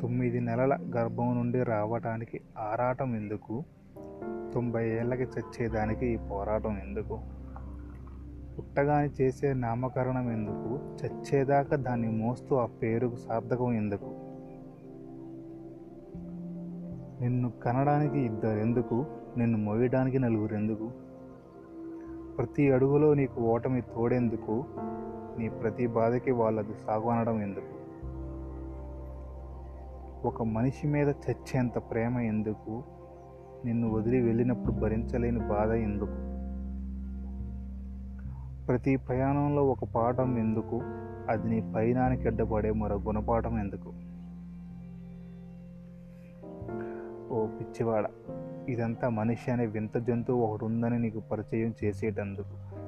తొమ్మిది నెలల గర్భం నుండి రావటానికి ఆరాటం ఎందుకు? తొంభై ఏళ్ళకి చచ్చేదానికి ఈ పోరాటం ఎందుకు? పుట్టగాని చేసే నామకరణం ఎందుకు? చచ్చేదాకా దాన్ని మోస్తూ ఆ పేరుకు సార్థకం ఎందుకు? నిన్ను కనడానికి ఇద్దరెందుకు? నిన్ను మోయడానికి నలుగురు ఎందుకు ప్రతి అడుగులో నీకు ఓటమి తోడెందుకు? నీ ప్రతి బాధకి వాళ్ళది సాగు అనడం ఎందుకు? ఒక మనిషి మీద చచ్చేంత ప్రేమ ఎందుకు? నిన్ను వదిలి వెళ్ళినప్పుడు భరించలేని బాధ ఎందుకు? ప్రతి ప్రయాణంలో ఒక పాఠం ఎందుకు? అది నీ పైనానికి అడ్డపడే మరో గుణపాఠం ఎందుకు? ఓ పిచ్చివాడ ఇదంతా మనిషి అనే వింత జంతువు ఒకటి ఉందని నీకు పరిచయం చేసేటందుకు.